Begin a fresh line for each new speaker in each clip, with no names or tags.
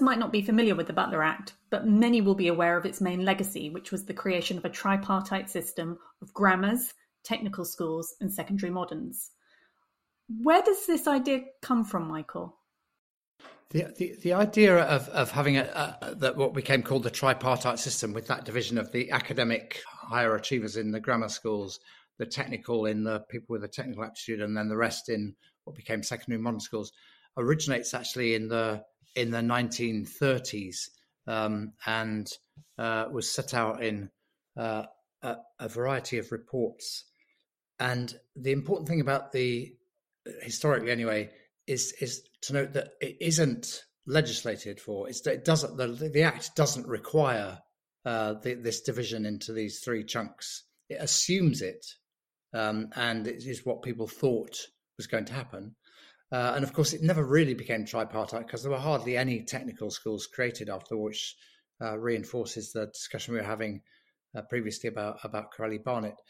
Might not be familiar with the Butler Act, but many will be aware of its main legacy, which was the creation of a tripartite system of grammars, technical schools, and secondary moderns. Where does this idea come from, Michael?
The, the, the idea of, of having a, a, that what became called the tripartite system with that division of the academic higher achievers in the grammar schools, the technical in the people with a technical aptitude, and then the rest in what became secondary modern schools originates actually in the in the 1930s um, and uh, was set out in uh, a, a, variety of reports. And the important thing about the historically anyway is is to note that it isn't legislated for. It's, it doesn't the, the act doesn't require uh, the, this division into these three chunks. It assumes it, um, and it is what people thought was going to happen. Uh, and of course, it never really became tripartite because there were hardly any technical schools created after, which uh, reinforces the discussion we were having uh, previously about about Correlli Barnett.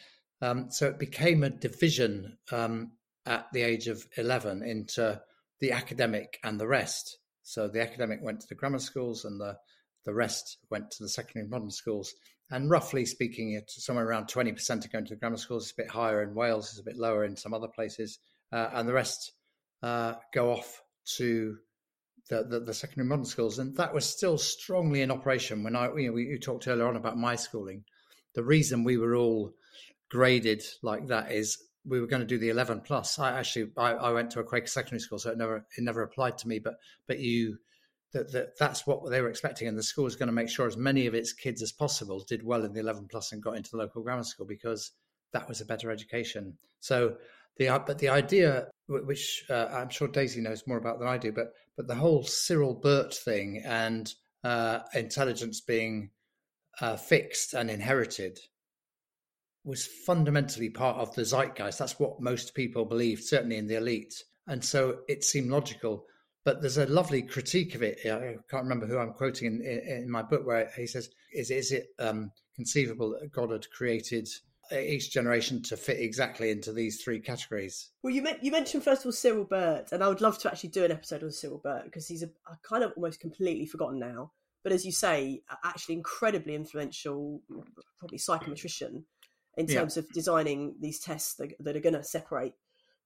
Um, so it became a division um, at the age of eleven into the academic and the rest. So the academic went to the grammar schools, and the the rest went to the secondary modern schools. And roughly speaking, it's somewhere around twenty percent are going to the grammar schools. It's a bit higher in Wales. It's a bit lower in some other places, uh, and the rest uh, go off to the, the, the, secondary modern schools, and that was still strongly in operation when I you know we, you talked earlier on about my schooling. The reason we were all graded like that is we were going to do the 11 plus. I actually I, I went to a Quaker secondary school, so it never it never applied to me. But but you that, that that's what they were expecting, and the school was going to make sure as many of its kids as possible did well in the 11 plus and got into the local grammar school because that was a better education. So the but the idea, which uh, I'm sure Daisy knows more about than I do, but but the whole Cyril Burt thing and uh, intelligence being uh, fixed and inherited was fundamentally part of the zeitgeist. That's what most people believed, certainly in the elite, and so it seemed logical. But there's a lovely critique of it. I can't remember who I'm quoting in, in, in my book, where he says, "Is is it um, conceivable that God had created?" Each generation to fit exactly into these three categories.
Well, you, you mentioned first of all Cyril Burt, and I would love to actually do an episode on Cyril Burt because he's a, kind of almost completely forgotten now. But as you say, actually incredibly influential, probably psychometrician in terms yeah. of designing these tests that, that are going to separate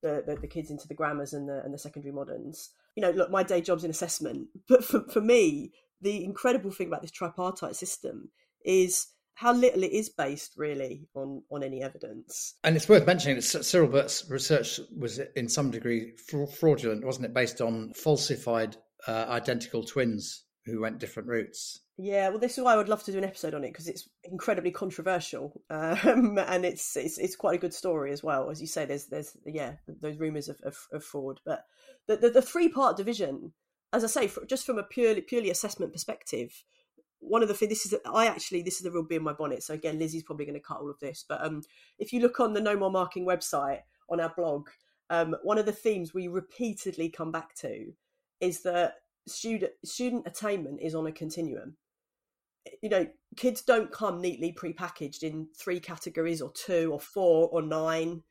the, the, the, kids into the grammars and the, and the secondary moderns. You know, look, my day job's in assessment, but for, for me, the incredible thing about this tripartite system is how little it is based really on on any evidence.
And it's worth mentioning that Cyril Burt's research was in some degree fraudulent, wasn't it? Based on falsified uh, identical twins who went different routes.
Yeah, well, this is why I would love to do an episode on it because it's incredibly controversial, um, and it's, it's it's quite a good story as well. As you say, there's there's yeah those rumours of, of, of, fraud, but the the, the three part division, as I say, for, just from a purely purely assessment perspective, one of the things this is I actually this is the real bee in my bonnet. So again, Lizzie's probably going to cut all of this, but um, if you look on the No More Marking website on our blog, um, one of the themes we repeatedly come back to is that student student attainment is on a continuum. You know, kids don't come neatly pre-packaged in three categories or two or four or nine.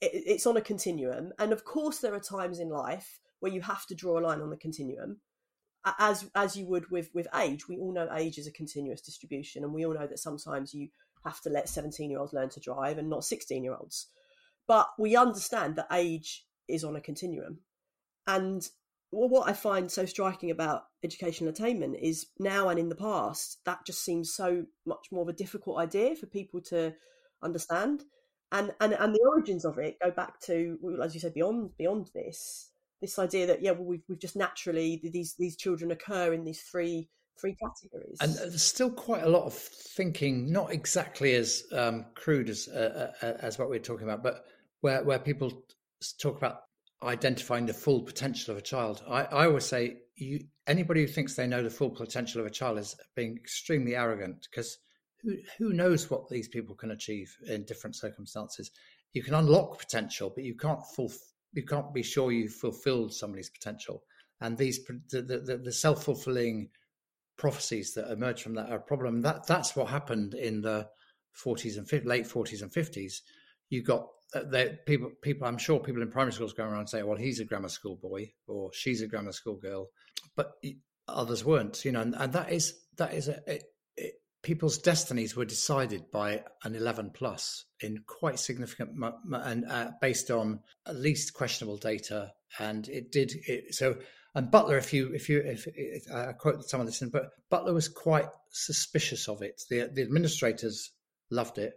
It, it's on a continuum, and of course, there are times in life where you have to draw a line on the continuum as as you would with with age we all know age is a continuous distribution and we all know that sometimes you have to let 17 year olds learn to drive and not 16 year olds but we understand that age is on a continuum. And what i find so striking about educational attainment is now and in the past that just seems so much more of a difficult idea for people to understand. And and and the origins of it go back to as you said beyond beyond this this idea that yeah, well, we've we've just naturally these these children occur in these three three categories.
And there's still quite a lot of thinking, not exactly as um, crude as uh, uh, as what we're talking about, but where where people talk about identifying the full potential of a child. I, I always say you anybody who thinks they know the full potential of a child is being extremely arrogant because who who knows what these people can achieve in different circumstances. You can unlock potential, but you can't full, you can't be sure you've fulfilled somebody's potential. And these the, the, the self fulfilling prophecies that emerge from that are a problem. That that's what happened in the 40s and 50, late 40s and 50s. You got uh, people people I'm sure people in primary schools going around saying, well, he's a grammar school boy or she's a grammar school girl, but others weren't. You know, and, and that is that is a, it, it, people's destinies were decided by an 11 plus in quite significant and uh, based on at least questionable data, and it did it, so. And Butler, if you if you if, if I quote some of this, in, but Butler was quite suspicious of it. The the administrators loved it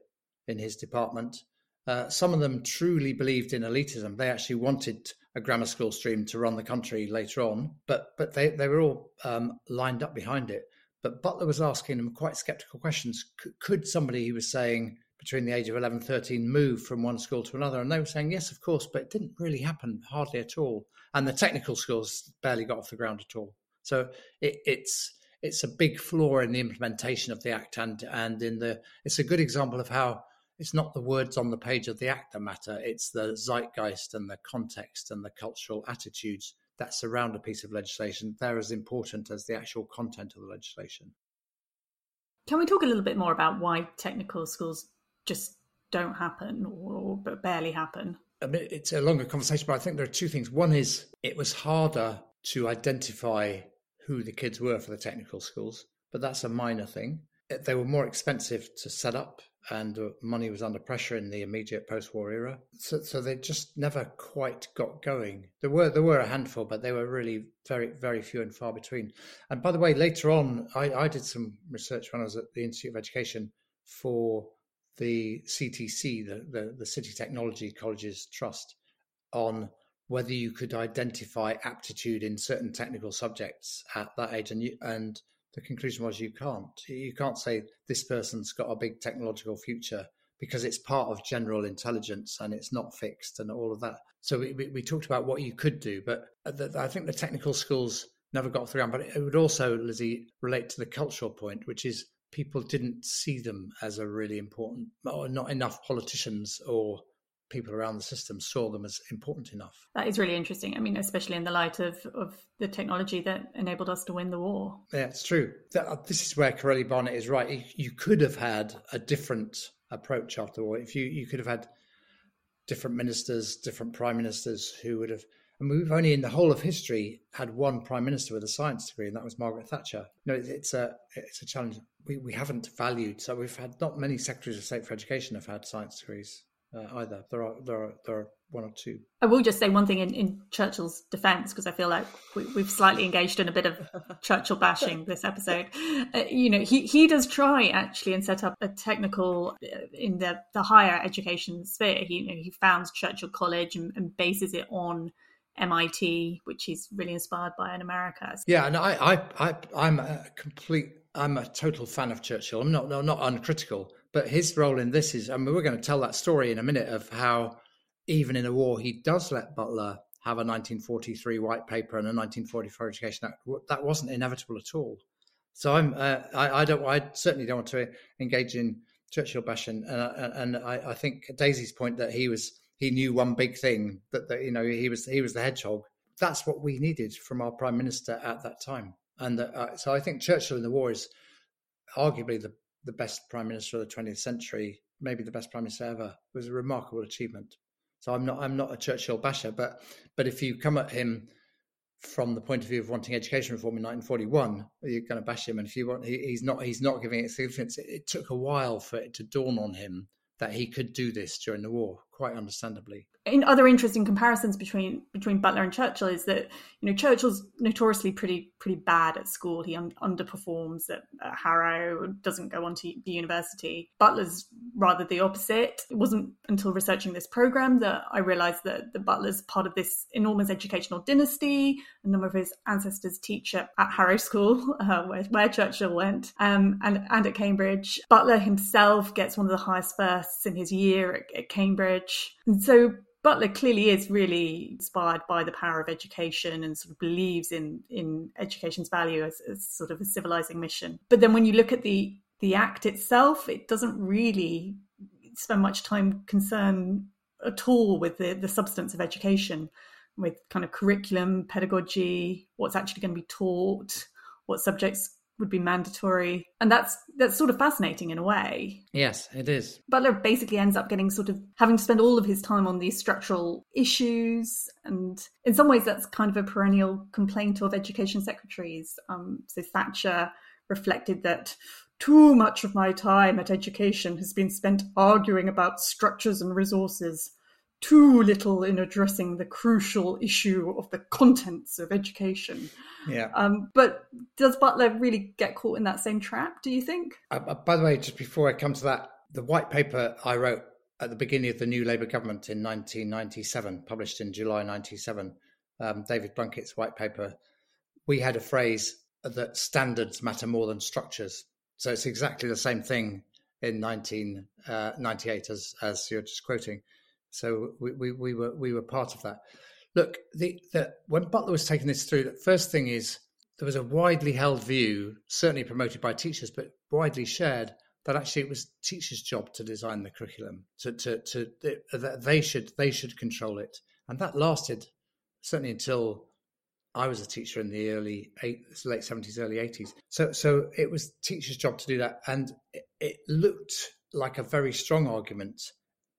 in his department. Uh, some of them truly believed in elitism. They actually wanted a grammar school stream to run the country later on, but but they, they were all um, lined up behind it. But Butler was asking them quite skeptical questions. C- could somebody, he was saying, between the age of 11 13 move from one school to another? And they were saying, yes, of course, but it didn't really happen, hardly at all. And the technical schools barely got off the ground at all. So it, it's it's a big flaw in the implementation of the act and and in the it's a good example of how it's not the words on the page of the act that matter it's the zeitgeist and the context and the cultural attitudes that surround a piece of legislation they're as important as the actual content of the legislation
can we talk a little bit more about why technical schools just don't happen or, or barely happen
I mean, it's a longer conversation, but I think there are two things. One is it was harder to identify who the kids were for the technical schools, but that's a minor thing. They were more expensive to set up, and uh, money was under pressure in the immediate post-war era. So, so they just never quite got going. There were there were a handful, but they were really very very few and far between. And by the way, later on, I, I did some research when I was at the Institute of Education for the CTC, the, the, the City Technology Colleges Trust, on whether you could identify aptitude in certain technical subjects at that age and you, and the conclusion was you can't you can't say this person's got a big technological future because it's part of general intelligence and it's not fixed and all of that. So we, we, we talked about what you could do but the, i think the technical schools never got through but it would also lizzie relate to the cultural point which is people didn't see them as a really important or not enough politicians or people around the system saw them as important enough.
That is really interesting. I mean, especially in the light of, of the technology that enabled us to win the war.
Yeah, it's true. That, uh, this is where Correlli Barnett is right. You, could have had a different approach after the war. If you, you could have had different ministers, different prime ministers who would have. And we've only in the whole of history had one prime minister with a science degree, and that was Margaret Thatcher. You know, it's a it's a challenge. We we haven't valued. So we've had not many secretaries of state for education have had science degrees uh, either. There are there are there are one or two.
I will just say one thing in, in Churchill's defence because I feel like we, have slightly engaged in a bit of Churchill bashing this episode. Uh, you know, he he does try actually and set up a technical uh, in the the higher education sphere. He you know, he founds Churchill College and, and bases it on. MIT, which he's really inspired by in America.
Yeah, and I, I, I, I'm a complete, I'm a total fan of Churchill. I'm not, not uncritical, but his role in this is, I mean, we're going to tell that story in a minute of how, even in a war, he does let Butler have a 1943 white paper and a 1944 Education Act. That wasn't inevitable at all. So I'm, uh, I, I, don't, I certainly don't want to engage in Churchill bashing, and, uh, and I, I, think Daisy's point that he was, he knew one big thing that, that you know he was, he was the hedgehog. That's what we needed from our prime minister at that time, and uh, so I think Churchill in the war is arguably the the best prime minister of the 20th century, maybe the best prime minister ever, was a remarkable achievement. So I'm not I'm not a Churchill basher, but but if you come at him from the point of view of wanting education reform in 1941, you're going to bash him. And if you want, he, he's not he's not giving it significance. It, it took a while for it to dawn on him that he could do this during the war, quite understandably
in other interesting comparisons between between Butler and Churchill is that you know Churchill's notoriously pretty pretty bad at school. He un- underperforms at, at, Harrow, doesn't go on to the university. Butler's rather the opposite. It wasn't until researching this program that I realised that the Butler's part of this enormous educational dynasty. A number of his ancestors teach at, at Harrow School, uh, where, where, Churchill went, um, and and at Cambridge. Butler himself gets one of the highest firsts in his year at, at Cambridge, and so Butler clearly is really inspired by the power of education and sort of believes in in education's value as, as sort of a civilizing mission. But then when you look at the the act itself, it doesn't really spend much time concern at all with the, the substance of education, with kind of curriculum, pedagogy, what's actually going to be taught, what subjects would be mandatory. And that's that's sort of fascinating in a way.
Yes, it is.
Butler basically ends up getting sort of having to spend all of his time on these structural issues. And in some ways, that's kind of a perennial complaint of education secretaries. Um, so Thatcher reflected that too much of my time at education has been spent arguing about structures and resources too little in addressing the crucial issue of the contents of education.
Yeah.
Um, but does Butler really get caught in that same trap, do you think?
Uh, uh, by the way, just before I come to that, the white paper I wrote at the beginning of the new Labour government in 1997, published in July 97, um, David Blunkett's white paper, we had a phrase that standards matter more than structures. So it's exactly the same thing in 1998 uh, as, as you're just quoting. So we, we, we were we were part of that. Look, the, the when Butler was taking this through, the first thing is there was a widely held view, certainly promoted by teachers, but widely shared, that actually it was teachers' job to design the curriculum, to to to that they should they should control it, and that lasted certainly until I was a teacher in the early eight, late seventies, early eighties. So so it was teachers' job to do that, and it, it looked like a very strong argument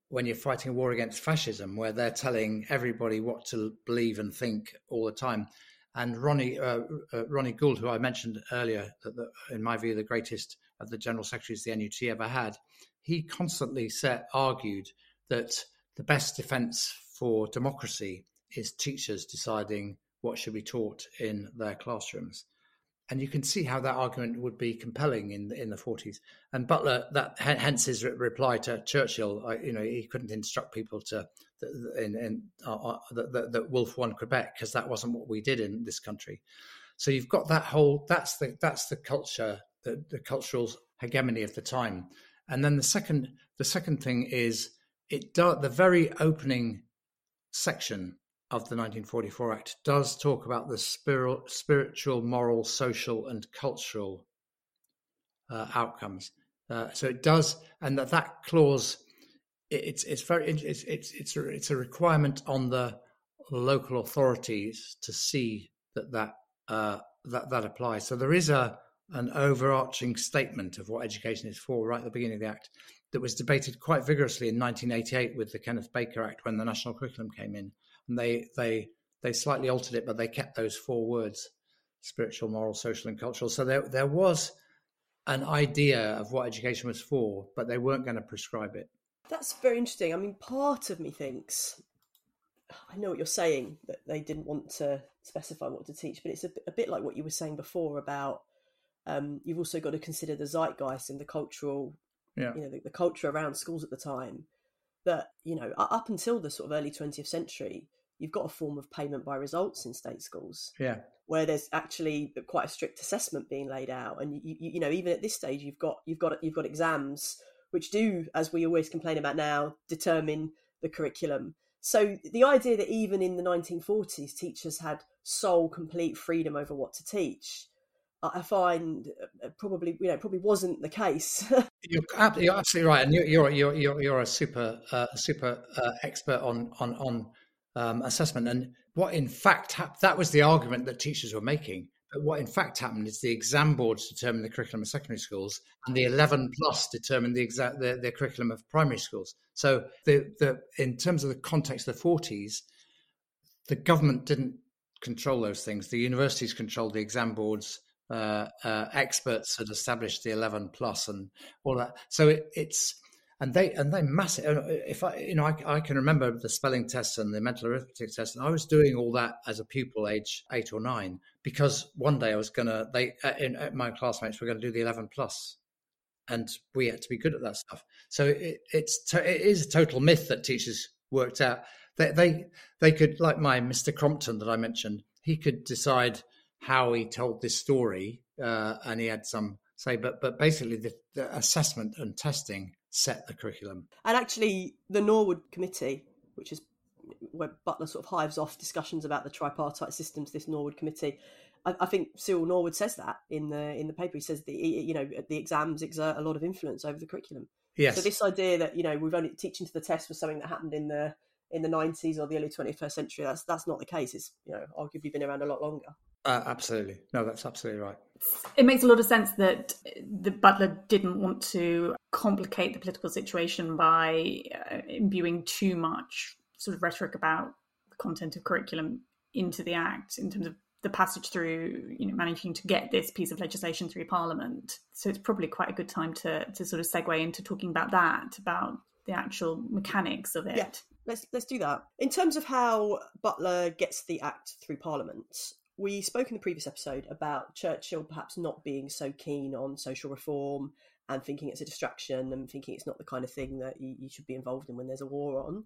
when you're fighting a war against fascism, where they're telling everybody what to believe and think all the time. And Ronnie uh, uh, Ronnie Gould, who I mentioned earlier, that the, in my view the greatest of the general secretaries the NUT ever had, he constantly argued that the best defence for democracy is teachers deciding what should be taught in their classrooms and you can see how that argument would be compelling in in the 40s. And Butler, that hence his reply to Churchill, you know, he couldn't instruct people to in, in uh, uh, that, that Wolfe won Quebec because that wasn't what we did in this country. So you've got that whole that's the that's the culture, the, the cultural hegemony of the time. And then the second the second thing is it do, the very opening section of the 1944 Act does talk about the spiritual, moral, social, and cultural uh, outcomes. Uh, so it does, and that that clause, it's it's very it's it's it's a, it's a requirement on the local authorities to see that that uh, that that applies. So there is a an overarching statement of what education is for right at the beginning of the act that was debated quite vigorously in 1988 with the Kenneth Baker Act when the national curriculum came in and they they they slightly altered it, but they kept those four words: spiritual, moral, social, and cultural. So there there was an idea of what education was for, but they weren't going to prescribe it.
That's very interesting. I mean, part of me thinks I know what you're saying that they didn't want to specify what to teach, but it's a, a bit like what you were saying before about um, you've also got to consider the zeitgeist and the cultural, yeah. you know, the, the, culture around schools at the time. That you know, up until the sort of early 20th century, you've got a form of payment by results in state schools.
Yeah.
Where there's actually quite a strict assessment being laid out, and you, you, you know even at this stage you've got you've got you've got exams which do, as we always complain about now, determine the curriculum. So the idea that even in the 1940s teachers had sole complete freedom over what to teach, I find uh, probably you know probably wasn't the case.
you're, you're, absolutely right, and you're you're you're you're, a super uh, super uh, expert on on on um, assessment. And what in fact happened, that was the argument that teachers were making. But what in fact happened is the exam boards determined the curriculum of secondary schools, and the 11 plus determined the exact the, the curriculum of primary schools. So the the in terms of the context of the 40s, the government didn't control those things. The universities controlled the exam boards. Uh, uh, experts had established the 11 plus and all that. So it, it's and they and they massive. Uh, if I, you know, I, I, can remember the spelling tests and the mental arithmetic tests, and I was doing all that as a pupil, age eight or nine, because one day I was gonna. They, uh, in, uh, my classmates were to do the eleven plus, and we had to be good at that stuff. So it, it's to, it is a total myth that teachers worked out. They, they they could like my Mr. Crompton that I mentioned. He could decide how he told this story, uh, and he had some say. But but basically, the, the assessment and testing set the curriculum.
And actually, the Norwood Committee, which is where Butler sort of hives off discussions about the tripartite systems, this Norwood Committee. I, I think Cyril Norwood says that in the in the paper. He says that you know the exams exert a lot of influence over the curriculum.
Yes.
So this idea that you know we've only teaching to the test was something that happened in the in the 90s or the early 21st century. That's that's not the case. It's you know arguably been around a lot longer.
Uh, absolutely, no, that's absolutely right.
It makes a lot of sense that the Butler didn't want to complicate the political situation by uh, imbuing too much sort of rhetoric about the content of curriculum into the act in terms of the passage through, you know, managing to get this piece of legislation through Parliament. So it's probably quite a good time to to sort of segue into talking about that, about the actual mechanics of it.
Yeah, let's let's do that. In terms of how Butler gets the Act through Parliament, we spoke in the previous episode about Churchill perhaps not being so keen on social reform and thinking it's a distraction and thinking it's not the kind of thing that you, you should be involved in when there's a war on.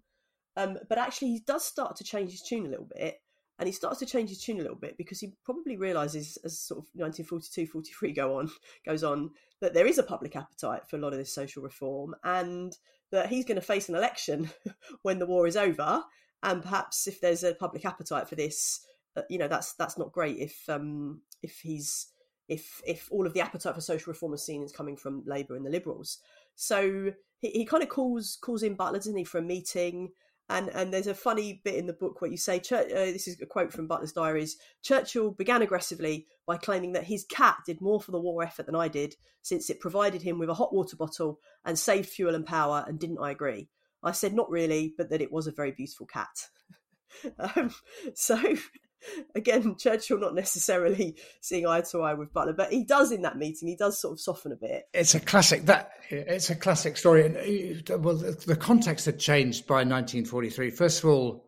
Um, but actually, he does start to change his tune a little bit and he starts to change his tune a little bit because he probably realizes as sort of 1942 43 go on goes on that there is a public appetite for a lot of this social reform and that he's going to face an election when the war is over and perhaps if there's a public appetite for this you know that's that's not great if um if he's if if all of the appetite for social reform is seen as coming from labour and the liberals so he, he kind of calls calls in butler doesn't he for a meeting and and there's a funny bit in the book where you say uh, this is a quote from Butler's diaries. Churchill began aggressively by claiming that his cat did more for the war effort than I did, since it provided him with a hot water bottle and saved fuel and power. And didn't I agree? I said not really, but that it was a very beautiful cat. um, so again, Churchill not necessarily seeing eye to eye with Butler, but he does in that meeting. He does sort of soften a bit.
It's a classic. That it's a classic story. And uh, well, the context had changed by 1943. First of all,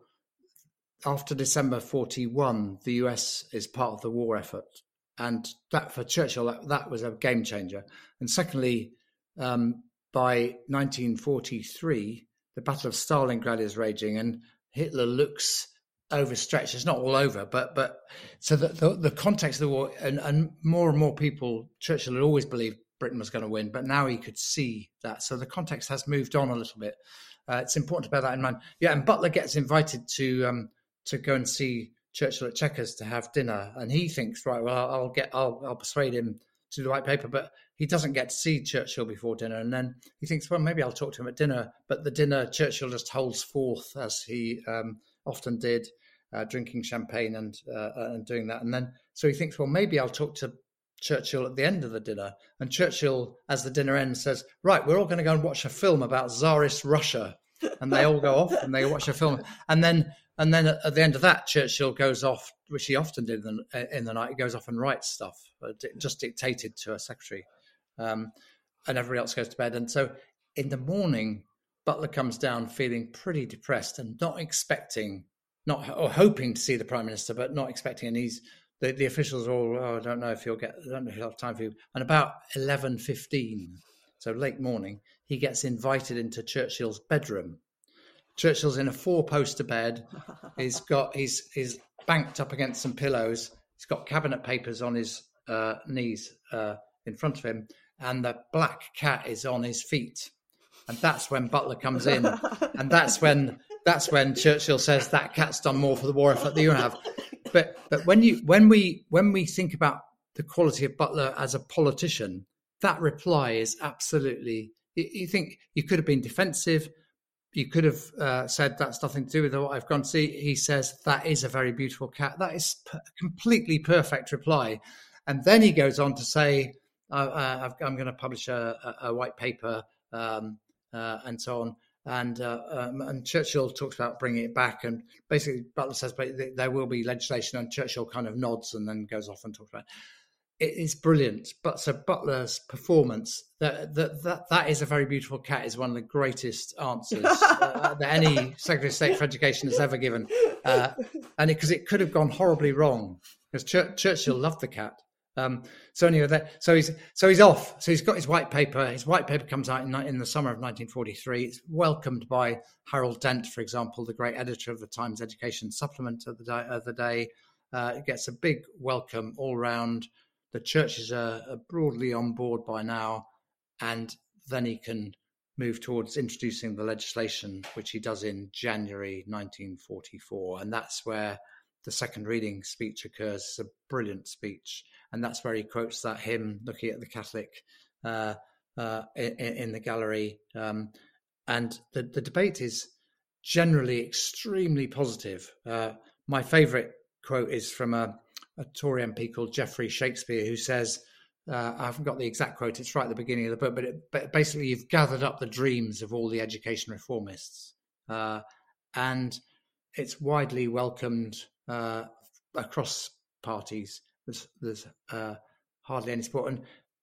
after December 41, the US is part of the war effort, and that for Churchill that, that was a game changer. And secondly, um, by 1943, the Battle of Stalingrad is raging, and Hitler looks overstretched. It's not all over, but but so the the, the context of the war and, and more and more people, Churchill had always believed Britain was going to win, but now he could see that. So the context has moved on a little bit. Uh, it's important to bear that in mind. Yeah, and Butler gets invited to um, to go and see Churchill at Chequers to have dinner, and he thinks, right, well, I'll get, I'll, I'll persuade him to the white paper, but he doesn't get to see Churchill before dinner, and then he thinks, well, maybe I'll talk to him at dinner. But the dinner, Churchill just holds forth as he um, often did, uh, drinking champagne and uh, and doing that. And then so he thinks, well, maybe I'll talk to Churchill at the end of the dinner. And Churchill, as the dinner ends, says, right, we're all going to go and watch a film about Tsarist Russia. And they all go off and they watch a film. And then and then at the end of that, Churchill goes off, which he often did in the, in the night. He goes off and writes stuff, uh, just dictated to a secretary, um, and everybody else goes to bed. And so in the morning, Butler comes down feeling pretty depressed and not expecting, not or hoping to see the prime minister, but not expecting. And he's the, the officials are all, oh, I don't know if he'll get, I don't know if he'll have time for you. And about eleven fifteen, so late morning, he gets invited into Churchill's bedroom. Churchill's in a four-poster bed. He's got he's he's banked up against some pillows. He's got cabinet papers on his uh, knees uh, in front of him, and the black cat is on his feet and that's when Butler comes in, and that's when that's when Churchill says that cat's done more for the war effort than you have. But but when you when we when we think about the quality of Butler as a politician, that reply is absolutely. You, you think you could have been defensive. You could have uh, said that's nothing to do with what I've gone to see. He says that is a very beautiful cat. That is a completely perfect reply. And then he goes on to say, uh, I'm going to publish a, a, a white paper um, uh, and so on. And uh, um, and Churchill talks about bringing it back, and basically Butler says there will be legislation, and Churchill kind of nods and then goes off and talks about. It. it is brilliant, but so Butler's performance that that that, that is a very beautiful cat is one of the greatest answers uh, that any Secretary of State for Education has ever given, uh, and because it, it, could have gone horribly wrong because Ch- Churchill loved the cat, um, so anyway, that, so he's so he's off. So he's got his white paper. His white paper comes out in, in the summer of 1943. It's welcomed by Harold Dent, for example, the great editor of the Times Education Supplement of the day. Of the day. Uh, it gets a big welcome all round. The churches are, are broadly on board by now, and then he can move towards introducing the legislation, which he does in January 1944, and that's where the second reading speech occurs. It's a brilliant speech and that's where he quotes that hymn, looking at the Catholic uh, uh, in, in, the gallery. Um, and the, the debate is generally extremely positive. Uh, my favourite quote is from a, a, Tory MP called Geoffrey Shakespeare, who says, uh, I haven't got the exact quote, it's right at the beginning of the book, but, it, but basically, you've gathered up the dreams of all the education reformists. Uh, and it's widely welcomed uh, across parties. There's, there's uh, hardly any support. And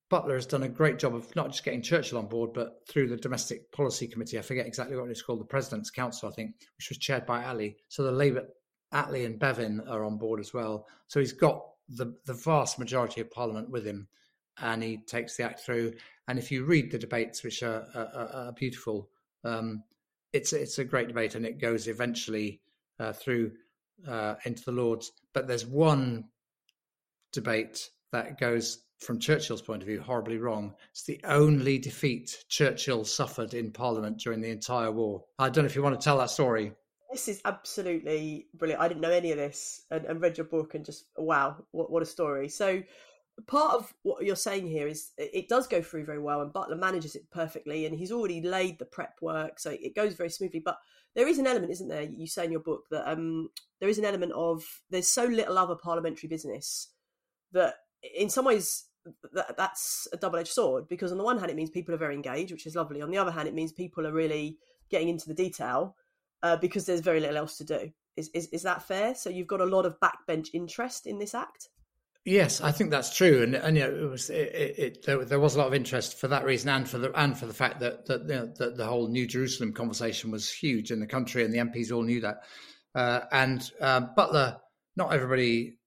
Butler has done a great job of not just getting Churchill on board, but through the Domestic Policy Committee, I forget exactly what it's called, the President's Council, I think, which was chaired by Attlee. So the Labour, Attlee and Bevin are on board as well. So he's got the, the vast majority of Parliament with him and he takes the act through. And if you read the debates, which are, are, are beautiful, um, it's it's a great debate, and it goes eventually uh, through uh, into the Lords. But there's one debate that goes from Churchill's point of view horribly wrong. It's the only defeat Churchill suffered in Parliament during the entire war. I don't know if you want to tell that story.
This is absolutely brilliant. I didn't know any of this and, and read your book and just wow, what what a story. So part of what you're saying here is it does go through very well and butler manages it perfectly and he's already laid the prep work so it goes very smoothly but there is an element isn't there you say in your book that um, there is an element of there's so little other parliamentary business that in some ways that, that's a double-edged sword because on the one hand it means people are very engaged which is lovely. On the other hand it means people are really getting into the detail uh, because there's very little else to do. Is, is is that fair? So you've got a lot of backbench interest in this act?
Yes, I think that's true, and and you know, it was it, it, it there, there, was a lot of interest for that reason, and for the and for the fact that that, you know, that the whole New Jerusalem conversation was huge in the country, and the MPs all knew that. Uh, and uh, Butler, not everybody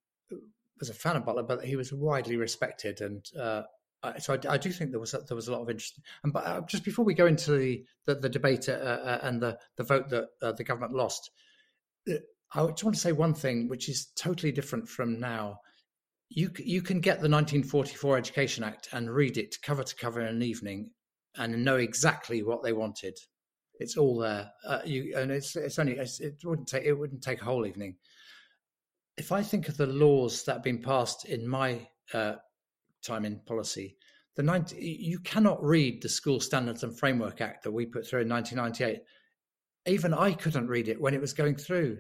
was a fan of Butler, but he was widely respected, and uh, so I, I, do think there was a, there was a lot of interest. And but uh, just before we go into the the, the debate uh, uh, and the the vote that the government lost, I just want to say one thing, which is totally different from now you you can get the 1944 Education Act and read it cover to cover in an evening and know exactly what they wanted. It's all there. Uh, you and it's it's only it's, it wouldn't take it wouldn't take a whole evening. If I think of the laws that have been passed in my uh, time in policy, the 90, you cannot read the School Standards and Framework Act that we put through in 1998. Even I couldn't read it when it was going through.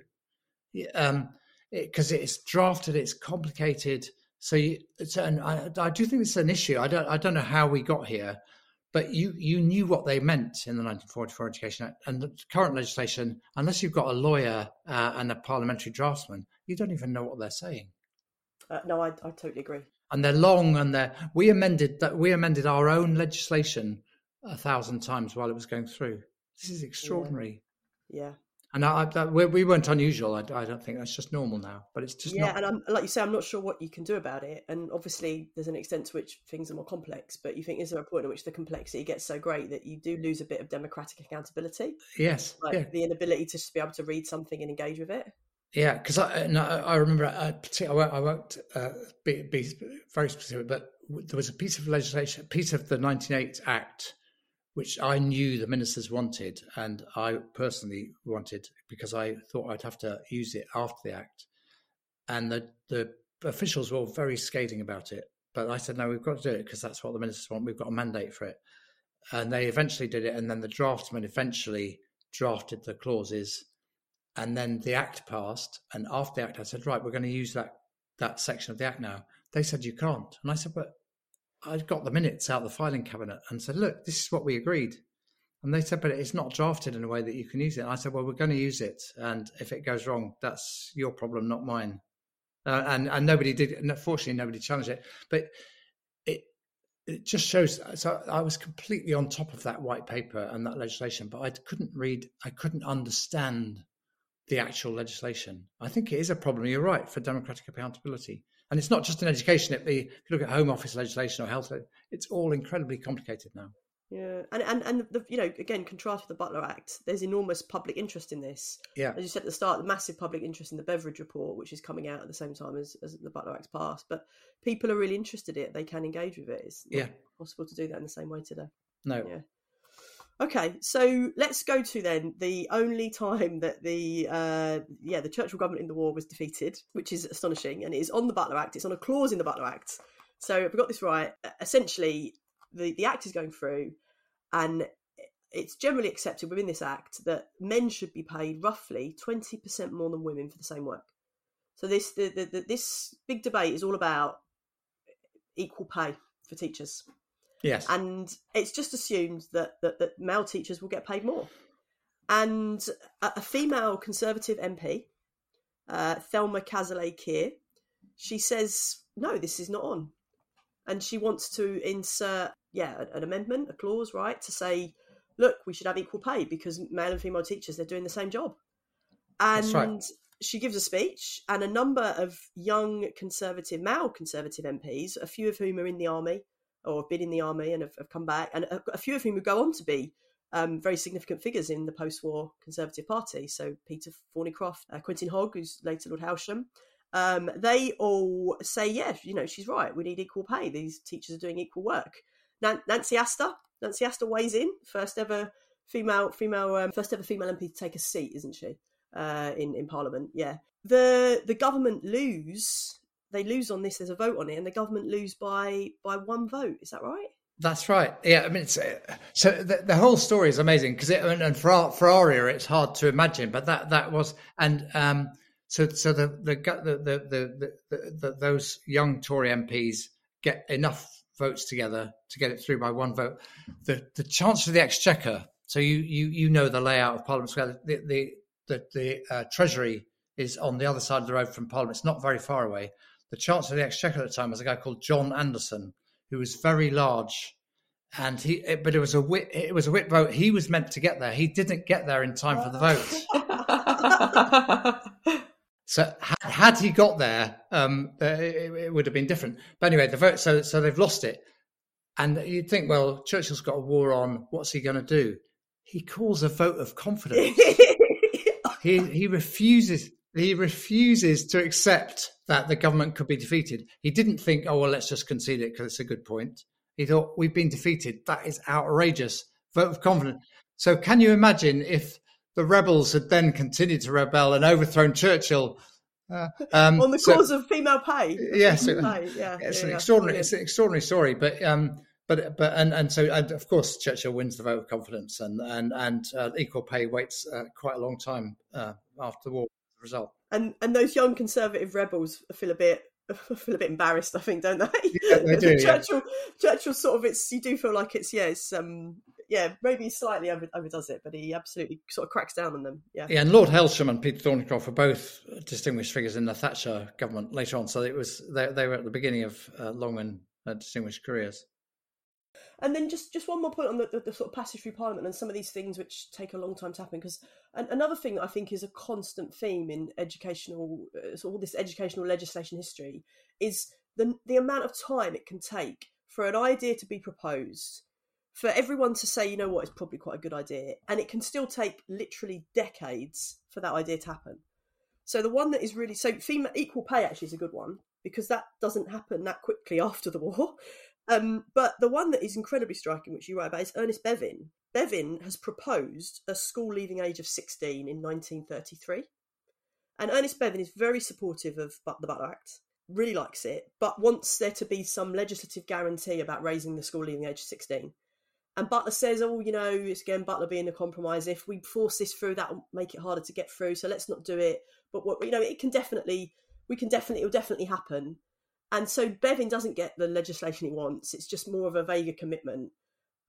Um, because it, it's drafted, it's complicated. So, you, and I, I do think it's an issue. I don't, I don't know how we got here, but you, you knew what they meant in the 1944 Education Act and the current legislation. Unless you've got a lawyer uh, and a parliamentary draftsman, you don't even know what they're saying.
Uh, no, I, I totally agree.
And they're long, and they're we amended that we amended our own legislation a thousand times while it was going through. This is extraordinary.
Yeah. yeah.
And I, we weren't unusual. I, I, don't think that's just normal now. But it's just
yeah.
Not...
And I'm, like you say, I'm not sure what you can do about it. And obviously, there's an extent to which things are more complex. But you think is there a point at which the complexity gets so great that you do lose a bit of democratic accountability?
Yes,
like
yeah.
the inability to just be able to read something and engage with it.
Yeah, because I, no, I remember I, I won't, I won't uh, be, be very specific, but there was a piece of legislation, a piece of the 1908 Act which I knew the ministers wanted, and I personally wanted because I thought I'd have to use it after the act. And the, the officials were very scathing about it. But I said, no, we've got to do it because that's what the ministers want. We've got a mandate for it. And they eventually did it. And then the draftsman eventually drafted the clauses. And then the act passed. And after the act, I said, right, we're going to use that, that section of the act now. They said, you can't. And I said, but I got the minutes out of the filing cabinet and said, look, this is what we agreed. And they said, but it's not drafted in a way that you can use it. And I said, well, we're going to use it. And if it goes wrong, that's your problem, not mine. Uh, and, and nobody did, fortunately, nobody challenged it. But it, it just shows. So I was completely on top of that white paper and that legislation, but I couldn't read, I couldn't understand the actual legislation. I think it is a problem. You're right for democratic accountability. And it's not just in education. It be, if you look at home office legislation or health, it's all incredibly complicated now.
Yeah, and and and the, you know, again, contrast with the Butler Act, there's enormous public interest in this.
Yeah,
as you said at the start, the massive public interest in the Beveridge report, which is coming out at the same time as, as the Butler Act's passed. But people are really interested in it; they can engage with it. It's
yeah
possible to do that in the same way today.
No.
Yeah. Okay, so let's go to then the only time that the uh, yeah the Churchill government in the war was defeated, which is astonishing, and it is on the Butler Act. It's on a clause in the Butler Act. So if I got this right, essentially the the act is going through, and it's generally accepted within this act that men should be paid roughly 20% more than women for the same work. So this the, the, the, this big debate is all about equal pay for teachers.
Yes.
And it's just assumed that, that, that male teachers will get paid more. And a, a female Conservative MP, uh, Thelma Cazalet-Keir, she says, no, this is not on. And she wants to insert, yeah, an, an amendment, a clause, right, to say, look, we should have equal pay because male and female teachers, they're doing the same job. And
right.
she gives a speech, and a number of young conservative, male conservative MPs, a few of whom are in the army or have been in the army and have, have come back, and a, a, few of whom would go on to be um, very significant figures in the post-war Conservative Party. So Peter Thorneycroft, uh, Quentin Hogg, who's later Lord Hailsham, um, they all say, yeah, you know, she's right. We need equal pay. These teachers are doing equal work. Nancy Astor, Nancy Astor weighs in, first ever female, female, um, first ever female MP to take a seat, isn't she? Uh, in in Parliament, yeah. The the government lose. They lose on this. There's a vote on it, and the government lose by by one vote. Is that right?
That's right. Yeah, I mean, it's, so the, the whole story is amazing because and for our, for our era, it's hard to imagine, but that that was and um, so so the the the the, the, the those young Tory MPs get enough votes together to get it through by one vote. The the Chancellor of the Exchequer. So you you you know the layout of Parliament Square. The the the, the uh, Treasury is on the other side of the road from Parliament. It's not very far away. The Chancellor of the Exchequer at the time was a guy called John Anderson who was very large, and he. But it was a whip. It was a whip vote. He was meant to get there. He didn't get there in time for the vote. so had, had, he got there, um, uh, it, it, would have been different. But anyway, the vote. So so they've lost it, and you'd think, well, Churchill's got a war on. What's he going to do? He calls a vote of confidence. he he refuses he refuses to accept that the government could be defeated. He didn't think, oh, well, let's just concede it because it's a good point. He thought, we've been defeated. That is outrageous. Vote of confidence. So, can you imagine if the rebels had then continued to rebel and overthrown Churchill?
Uh, um, On the so, cause of female pay.
Yes, pay. Yeah, it's yeah, an extraordinary. It's an extraordinary story, but um, but but and and so and of course Churchill wins the vote of confidence, and and and uh, equal pay waits uh, quite a long time uh, after the war result.
And and those young conservative rebels feel a bit feel a bit embarrassed, I think, don't they?
Yeah, they do.
Churchill, yeah. Churchill sort of it's you do feel like it's yeah, it's um yeah, maybe slightly over, overdoes it, but he absolutely sort of cracks down on them. Yeah.
Yeah, and Lord Hailsham and Peter Thorneycroft were both distinguished figures in the Thatcher government later on, so it was they, they were at the beginning of uh, long and uh, distinguished careers.
And then just, just one more point on the, the, the, sort of passage through Parliament and some of these things which take a long time to happen. Because another thing that I think is a constant theme in educational, uh, so all this educational legislation history, is the the amount of time it can take for an idea to be proposed, for everyone to say, you know what, it's probably quite a good idea, and it can still take literally decades for that idea to happen. So the one that is really so female equal pay actually is a good one because that doesn't happen that quickly after the war. Um, but the one that is incredibly striking, which you write about, is Ernest Bevin. Bevin has proposed a school leaving age of 16 in 1933. And Ernest Bevin is very supportive of the Butler Act, really likes it, but wants there to be some legislative guarantee about raising the school leaving age to 16. And Butler says, oh, you know, it's again Butler being a compromise. If we force this through, that'll make it harder to get through. So let's not do it. But what you know, it can definitely, we can definitely, it'll definitely happen. And so Bevin doesn't get the legislation he wants. It's just more of a vaguer commitment.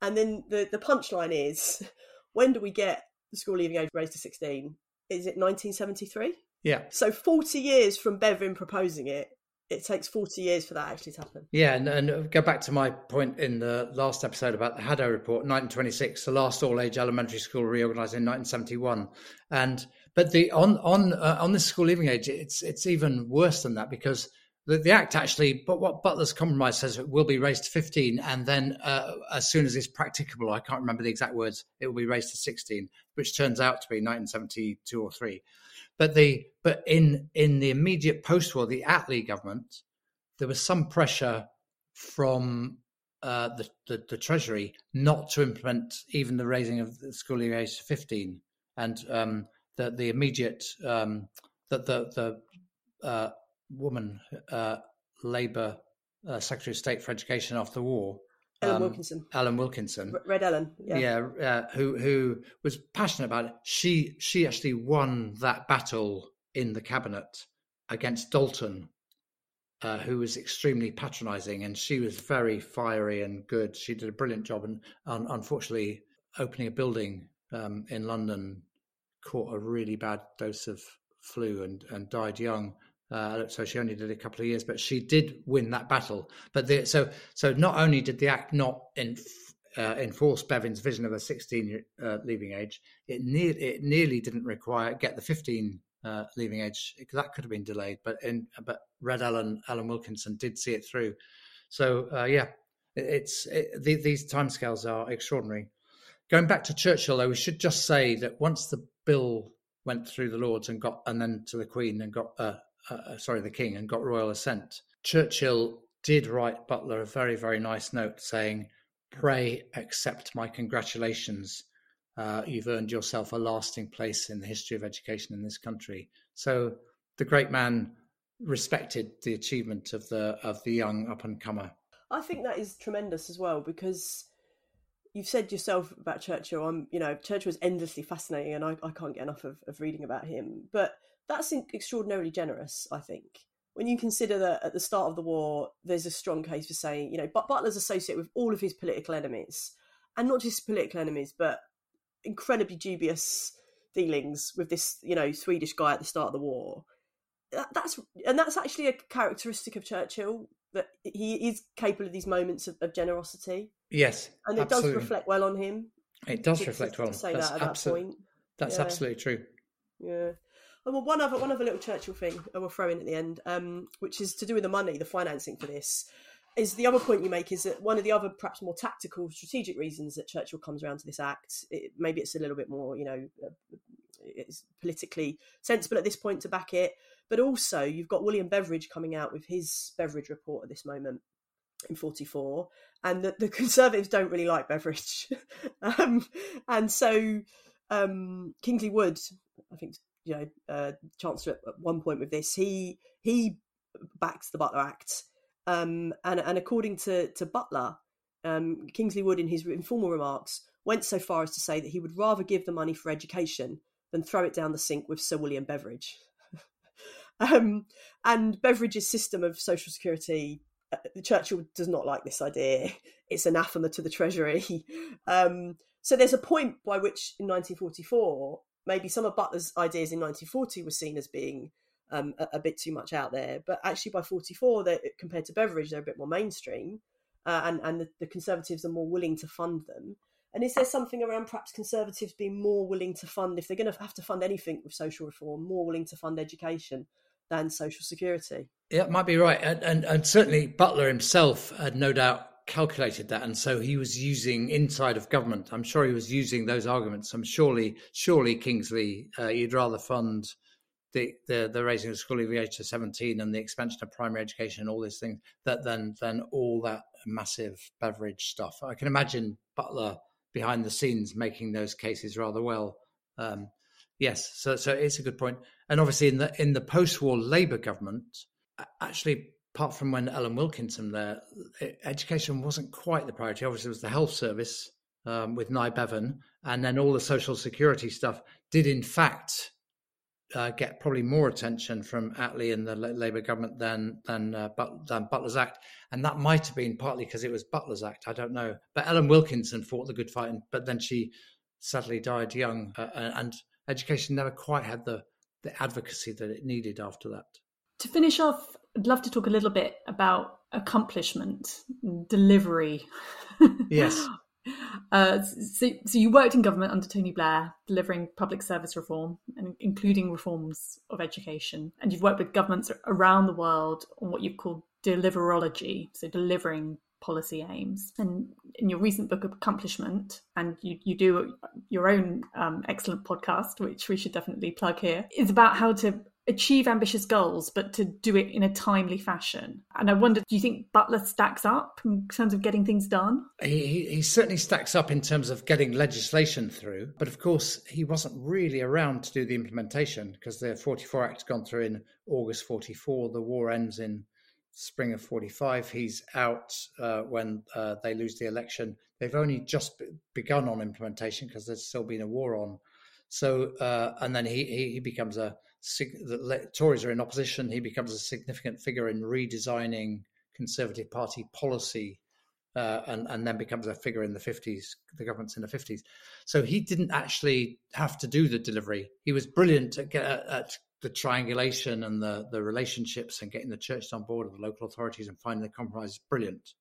And then the, the punchline is when do we get the school leaving age raised to 16? Is it 1973?
Yeah.
So 40 years from Bevin proposing it, it takes 40 years for that actually to happen.
Yeah, and, and go back to my point in the last episode about the Hadow report, 1926, the last all-age elementary school reorganised in 1971, and but the on on uh, on the school leaving age, it's it's even worse than that because the, the act actually, but what Butler's compromise says it will be raised to 15, and then uh, as soon as it's practicable, I can't remember the exact words, it will be raised to 16, which turns out to be 1972 or three. But the but in in the immediate post-war, the Attlee government, there was some pressure from uh, the, the, the Treasury not to implement even the raising of the school age to 15, and um, the the immediate um, that the the uh, woman, uh, Labour uh, Secretary of State for Education after the war,
Ellen um, Wilkinson.
Ellen Wilkinson.
Red Ellen. Yeah.
Yeah. Uh, who who was passionate about it. She she actually won that battle in the cabinet against Dalton, uh, who was extremely patronising, and she was very fiery and good. She did a brilliant job, and um, unfortunately, opening a building um, in London caught a really bad dose of flu and and died young. Uh, so she only did a couple of years, but she did win that battle. But the, so so not only did the act not uh, enforce Bevin's vision of a 16 uh, leaving age, it, ne- it nearly didn't require get the 15 uh, leaving age. That could have been delayed, but in but Red Ellen Ellen Wilkinson did see it through. So uh, yeah, it, it's it, the, these timescales are extraordinary. Going back to Churchill, though, we should just say that once the bill went through the Lords and got and then to the Queen and got uh, uh, sorry the King and got royal assent, Churchill did write Butler a very very nice note saying, "Pray accept my congratulations." uh, you've earned yourself a lasting place in the history of education in this country. So the great man respected the achievement of the of the young up and comer.
I think that is tremendous as well because you've said yourself about Churchill. I'm, you know, Churchill was endlessly fascinating, and I, I can't get enough of, of reading about him. But that's extraordinarily generous, I think. When you consider that at the start of the war, there's a strong case for saying, you know, Butler's associated with all of his political enemies, and not just political enemies, but incredibly dubious dealings with this, you know, Swedish guy at the start of the war. That, that's and that's actually a characteristic of Churchill that he is capable of these moments of, of generosity.
Yes,
and it absolutely. does reflect well on him.
It does reflect well. To
say that's that at absolute, that point.
That's yeah. absolutely true.
Yeah. Oh, well, one other one other little Churchill thing I will throw in at the end, um, which is to do with the money, the financing for this is the other point you make is that one of the other perhaps more tactical strategic reasons that Churchill comes around to this act it, maybe it's a little bit more you know uh, it's politically sensible at this point to back it but also you've got William Beveridge coming out with his Beveridge report at this moment in 44 and the, the conservatives don't really like Beveridge. Um, and so um, Kingsley Wood I think you know uh, chancellor at one point with this he he backs the Butler Act um, and, and according to, to Butler, um, Kingsley Wood, in his informal remarks, went so far as to say that he would rather give the money for education than throw it down the sink with Sir William Beveridge. um, and Beveridge's system of social security, uh, Churchill does not like this idea. It's anathema to the Treasury. Um, so there's a point by which, in 1944, maybe some of Butler's ideas in 1940 were seen as being um, a, a, bit too much out there. But actually, by 44, compared to Beveridge, they're a bit more mainstream, uh, and and the, the, Conservatives are more willing to fund them. And is there something around perhaps Conservatives being more willing to fund, if they're going to have to fund anything with social reform, more willing to fund education than social security?
Yeah, it might be right, and and, and certainly Butler himself had no doubt calculated that and so he was using inside of government. I'm sure he was using those arguments. I'm surely surely kingsley uh, you'd rather fund the, the, the raising of school age to 17 and the expansion of primary education and all these things that then then all that massive Beveridge stuff. I can imagine butler behind the scenes making those cases rather well. Um, yes so so it's a good point. and obviously in the in the post-war labor government actually apart from when ellen wilkinson there education wasn't quite the priority obviously it was the health service um, with nye bevan and then all the social security stuff did in fact uh, get probably more attention from Attlee and the Labour government than than, uh, but, than Butler's Act, and that might have been partly because it was Butler's Act. I don't know, but Ellen Wilkinson fought the good fight, but then she sadly died young, uh, and education never quite had the the advocacy that it needed after that.
To finish off, I'd love to talk a little bit about accomplishment, delivery.
Yes.
Uh, so, so you worked in government under Tony Blair, delivering public service reform and including reforms of education. And you've worked with governments around the world on what you've called deliverology, so delivering policy aims. And in your recent book accomplishment, and you, you do your own um, excellent podcast, which we should definitely plug here, is about how to achieve ambitious goals, but to do it in a timely fashion. And I wonder, do you think Butler stacks up in terms of getting things done?
He, he certainly stacks up in terms of getting legislation through. But of course, he wasn't really around to do the implementation because the 44 Act has gone through in August 44. The war ends in spring of 45. He's out uh, when uh, they lose the election. They've only just begun on implementation because there's still been a war on. So, uh, and then he, he, becomes a, the Tories are in opposition. He becomes a significant figure in redesigning Conservative Party policy uh, and, and then becomes a figure in the 50s. The government's in the 50s. So he didn't actually have to do the delivery. He was brilliant at, at the triangulation and the, the relationships and getting the churches on board with the local authorities and finding the compromise. Brilliant.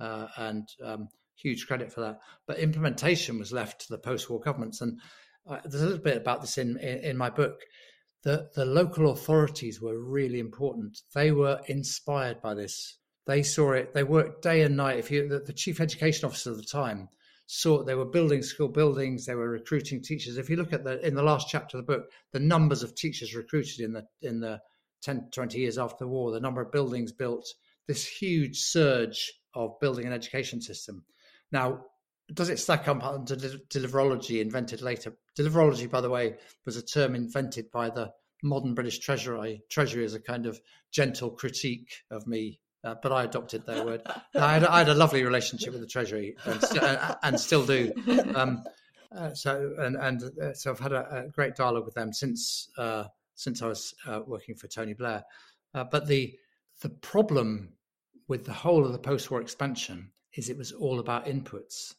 Uh, and um, huge credit for that. But implementation was left to the post war governments. And uh, there's a little bit about this in, in, in my book. The, the local authorities were really important. They were inspired by this they saw it. They worked day and night. If you, the, the chief education officer at the time, saw they were building school buildings. They were recruiting teachers. If you look at the in the last chapter of the book, the numbers of teachers recruited in the in the 10, 20 years after the war, the number of buildings built, this huge surge of building an education system. Now, does it stack up under deliverology invented later? Deliverology, by the way, was a term invented by the modern British Treasury, Treasury as a kind of gentle critique of me uh, but I adopted their word. I had, I had, a lovely relationship with the Treasury and, st- uh, and still do. Um, uh, so and and uh, so I've had a, a, great dialogue with them since uh, since I was uh, working for Tony Blair. but the the problem with the whole of the post-war expansion is it was all about inputs.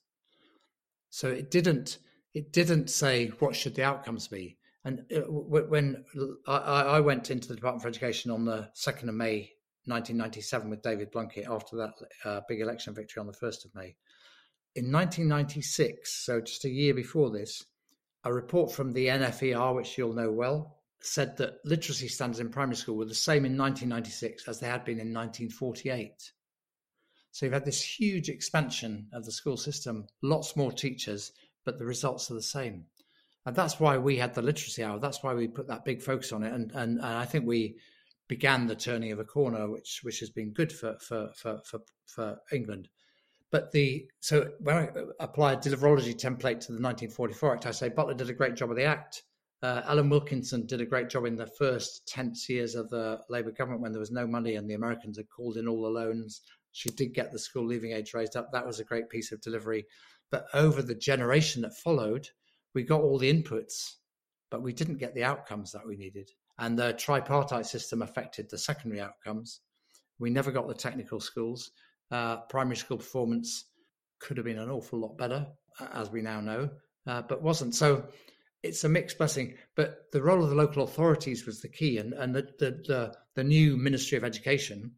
So it didn't it didn't say what should the outcomes be. And when I, I went into the Department for Education on the second of May 1997 with David Blunkett after that uh, big election victory on the 1st of May. In 1996, so just a year before this, a report from the NFER, which you'll know well, said that literacy standards in primary school were the same in 1996 as they had been in 1948. So you've had this huge expansion of the school system, lots more teachers, but the results are the same. And that's why we had the literacy hour. That's why we put that big focus on it. And, and, and I think we began the turning of a corner, which which has been good for for for for, for England. But the so when I applied deliverology template to the 1944 Act, I say Butler did a great job of the Act. Uh, Ellen Wilkinson did a great job in the first tense years of the Labour government when there was no money and the Americans had called in all the loans. She did get the school leaving age raised up. That was a great piece of delivery. But over the generation that followed, we got all the inputs, but we didn't get the outcomes that we needed and the tripartite system affected the secondary outcomes. We never got the technical schools. Uh, primary school performance could have been an awful lot better, as we now know, uh, but wasn't. So it's a mixed blessing. But the role of the local authorities was the key, and and the the the, the new Ministry of Education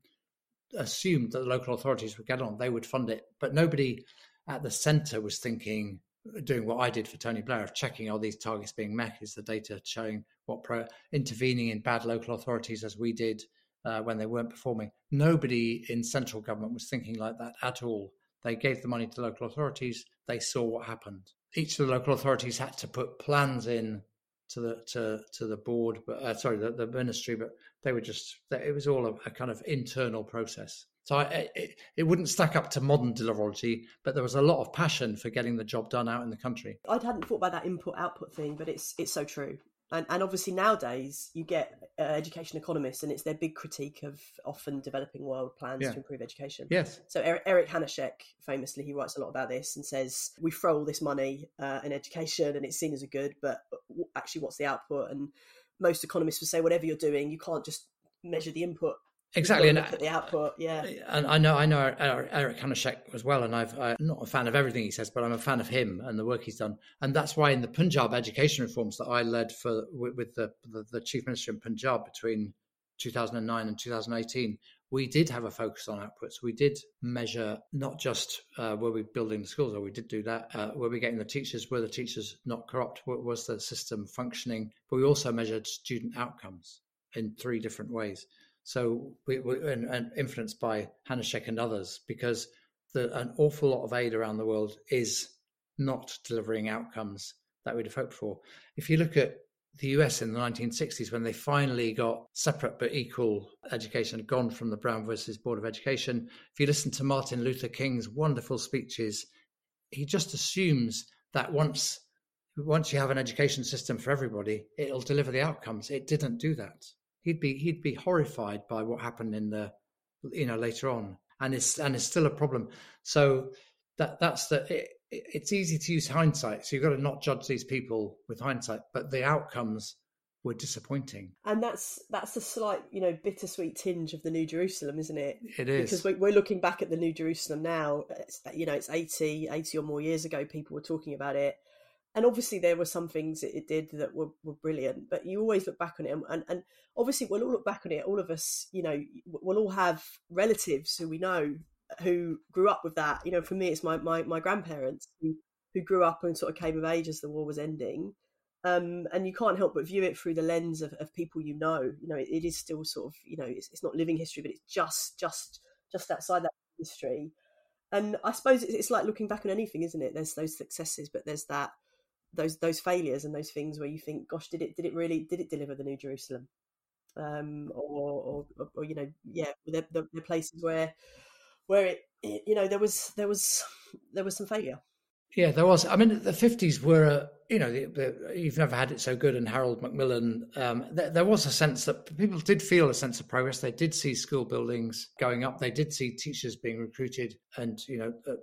assumed that the local authorities would get on, they would fund it, but nobody at the centre was thinking doing what I did for Tony Blair of checking are these targets being met? Is the data showing what pro- intervening in bad local authorities as we did uh, when they weren't performing? Nobody in central government was thinking like that at all. They gave the money to local authorities. They saw what happened. Each of the local authorities had to put plans in to the to to the board, but uh, sorry, the, the ministry, but they were just it was all a, a kind of internal process. So I, it, it, wouldn't stack up to modern deliverology, but there was a lot of passion for getting the job done out in the country.
I hadn't thought about that input output thing, but it's it's so true. And, and obviously nowadays you get uh, education economists, and it's their big critique of often developing world plans yeah. to improve education.
Yes.
So Eric, Eric Hanushek, famously, he writes a lot about this and says we throw all this money uh, in education, and it's seen as a good, but actually, what's the output? And most economists would say whatever you're doing, you can't just measure the input
exactly and
at the output yeah.
And i know i know eric hanushek as well and i've i'm not a fan of everything he says but i'm a fan of him and the work he's done. And that's why in the punjab education reforms that i led for with, with the, the, the chief minister in punjab between 2009 and 2018 we did have a focus on outputs. We did measure not just uh, were we building the schools or we did do that uh, were we getting the teachers were the teachers not corrupt was the system functioning but we also measured student outcomes in three different ways so we, were influenced by Hanushek and others, because the, an awful lot of aid around the world is not delivering outcomes that we'd have hoped for. If you look at the US in the 1960s, when they finally got separate but equal education, gone from the Brown versus Board of Education, if you listen to Martin Luther King's wonderful speeches, he just assumes that once once you have an education system for everybody, it'll deliver the outcomes. It didn't do that he'd be he'd be horrified by what happened in the you know, later on, and it's and it's still a problem. So that that's the. It, it's easy to use hindsight, so you've got to not judge these people with hindsight, but the outcomes were disappointing.
And that's that's a slight, you know, bittersweet tinge of the New Jerusalem, isn't it?
It is
because we're looking back at the New Jerusalem now. It's, you know, it's 80, 80 or more years ago. People were talking about it, and obviously there were some things it did that were, were brilliant. But you always look back on it, and, and, and obviously we'll all look back on it. All of us, you know, we'll all have relatives who we know who grew up with that. You know, for me, it's my my, my grandparents who who grew up and sort of came of age as the war was ending. Um, and you can't help but view it through the lens of, of people you know. You know, it, it is still sort of, you know, it's, it's, not living history, but it's just, just, just outside that history. And I suppose it's, it's like looking back on anything, isn't it? There's those successes, but there's that, those those failures and those things where you think, gosh, did it did it really did it deliver the New Jerusalem? Um, or, or, or, you know, yeah, there places where where it, it, you know, there was there was there was some failure.
Yeah, there was. I mean, the fifties were, you know, the, the, you've never had it so good. And Harold Macmillan, um, th- there was a sense that people did feel a sense of progress. They did see school buildings going up. They did see teachers being recruited. And you know, uh,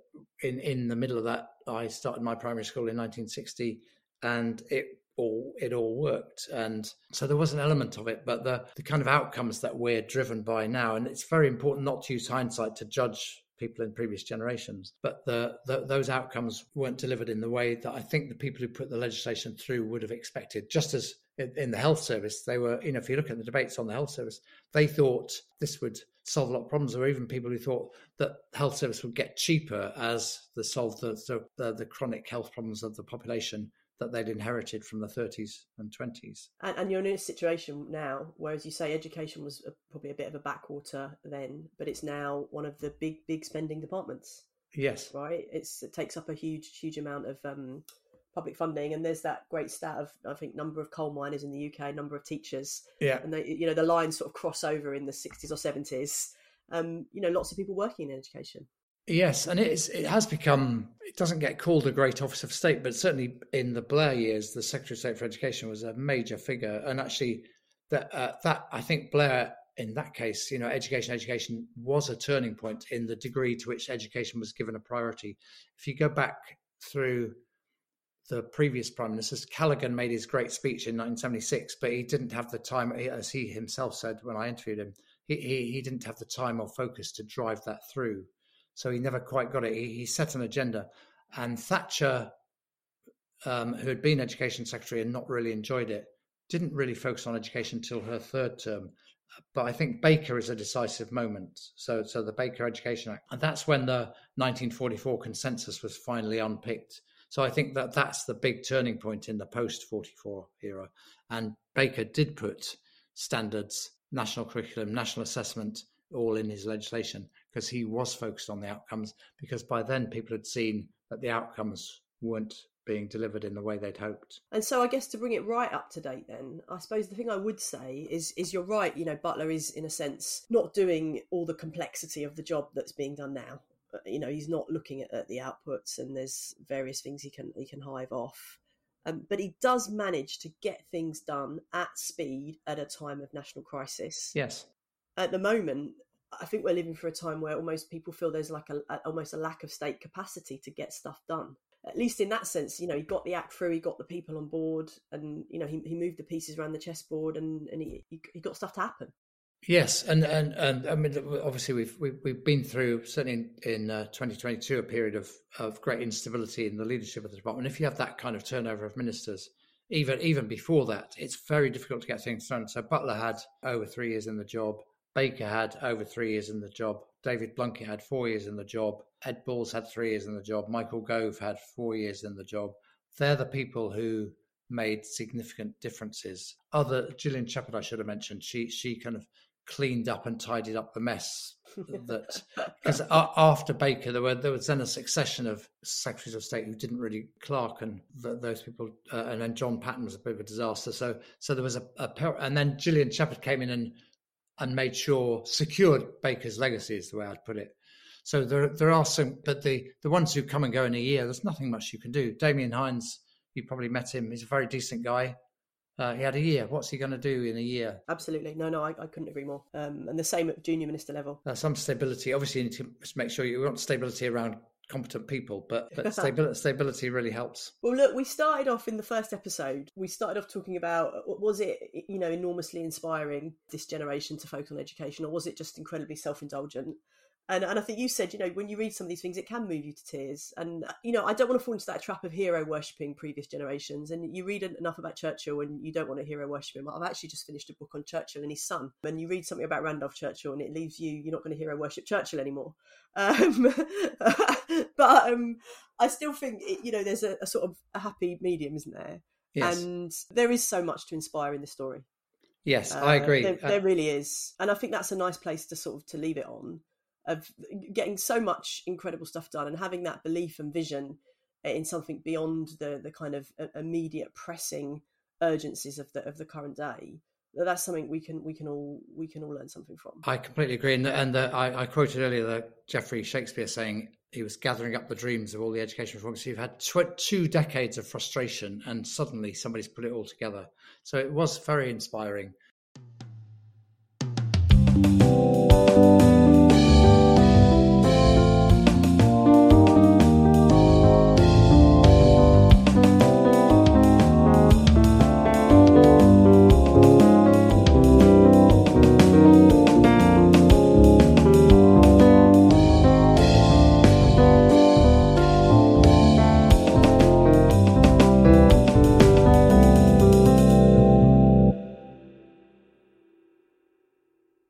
in in the middle of that, I started my primary school in 1960, and it all it all worked and so there was an element of it but the the kind of outcomes that we're driven by now and it's very important not to use hindsight to judge people in previous generations. But the, the, those outcomes weren't delivered in the way that I think the people who put the legislation through would have expected. Just as in the health service, they were, you know, if you look at the debates on the health service, they thought this would solve a lot of problems. Or even people who thought that health service would get cheaper as the solve the, the, the chronic health problems of the population that they'd inherited from the 30s and 20s.
And, and, you're in a situation now, whereas you say education was a, probably a bit of a backwater then, but it's now one of the big, big spending departments.
Yes.
Right? It's, it takes up a huge, huge amount of um, public funding. And there's that great stat of, I think, number of coal miners in the UK, number of teachers.
Yeah.
And they, you know, the lines sort of cross over in the 60s or 70s. Um, you know, lots of people working in education.
Yes, and it, is, it has become, it doesn't get called a great office of state, but certainly in the Blair years, the Secretary of State for Education was a major figure. And actually, that, uh, that I think Blair, in that case, you know, education, education was a turning point in the degree to which education was given a priority. If you go back through the previous prime ministers, Callaghan made his great speech in 1976, but he didn't have the time, as he himself said when I interviewed him, he, he, he didn't have the time or focus to drive that through. So he never quite got it. He, he set an agenda. And Thatcher, um, who had been education secretary and not really enjoyed it, didn't really focus on education until her third term. But I think Baker is a decisive moment. So, so the Baker Education Act, and that's when the 1944 consensus was finally unpicked. So I think that that's the big turning point in the post 44 era. And Baker did put standards, national curriculum, national assessment, all in his legislation because he was focused on the outcomes because by then people had seen that the outcomes weren't being delivered in the way they'd hoped.
And so I guess to bring it right up to date then, I suppose the thing I would say is is you're right, you know, Butler is in a sense not doing all the complexity of the job that's being done now. You know, he's not looking at, at the outputs and there's various things he can he can hive off. Um, but he does manage to get things done at speed at a time of national crisis.
Yes
at the moment, I think we're living for a time where almost people feel there's like a, a, almost a lack of state capacity to get stuff done. At least in that sense, you know, he got the act through, he got the people on board, and you know, he, he moved the pieces around the chessboard, and and he, he got stuff to happen.
Yes, and and and I mean, obviously, we've we've, we've been through certainly in, in uh, 2022 a period of of great instability in the leadership of the department. If you have that kind of turnover of ministers, even even before that, it's very difficult to get things done. So Butler had over three years in the job. Baker had over three years in the job. David Blunkett had four years in the job. Ed Balls had three years in the job. Michael Gove had four years in the job. They're the people who made significant differences. Other Gillian Shephard, I should have mentioned, she she kind of cleaned up and tidied up the mess that because after Baker there were there was then a succession of secretaries of state who didn't really Clarke and those people uh, and then John Patten was a bit of a disaster so so there was a, a and then Gillian Shephard came in and and made sure secured Baker's legacy is the way I'd put it. So there there are some, but the the ones who come and go in a year, there's nothing much you can do. Damian Hinds, you probably met him. He's a very decent guy. Uh, he had a year. What's he going to do in a year?
Absolutely. No, no, I, I couldn't agree more. Um, and the same at junior minister level.
Uh, some stability. Obviously, you need to make sure you want stability around competent people, but, but stability, stability really helps.
Well, look, we started off in the first episode. We started off talking about uh, was it, you know, enormously inspiring this generation to focus on education, or was it just incredibly self indulgent? And, and I think you said, you know, when you read some of these things, it can move you to tears. And, you know, I don't want to fall into that trap of hero worshipping previous generations. And you read enough about Churchill and you don't want to hero worship him. I've actually just finished a book on Churchill and his son. And you read something about Randolph Churchill and it leaves you, you're not going to hero worship Churchill anymore. Um, but um, I still think, it, you know, there's a, a, sort of a happy medium, isn't there? Yes. And there is so much to inspire in this story.
Yes, uh, I agree.
There, there, really is, and I think that's a nice place to sort of to leave it on of getting so much incredible stuff done and having that belief and vision in something beyond the the kind of uh, immediate pressing urgencies of the of the current day that's something we can we can all we can all learn something from.
I completely agree, and, and the, I, I, quoted earlier that Geoffrey Shakespeare saying he was gathering up the dreams of all the education reforms. So you've had tw- two decades of frustration, and suddenly somebody's put it all together. So it was very inspiring.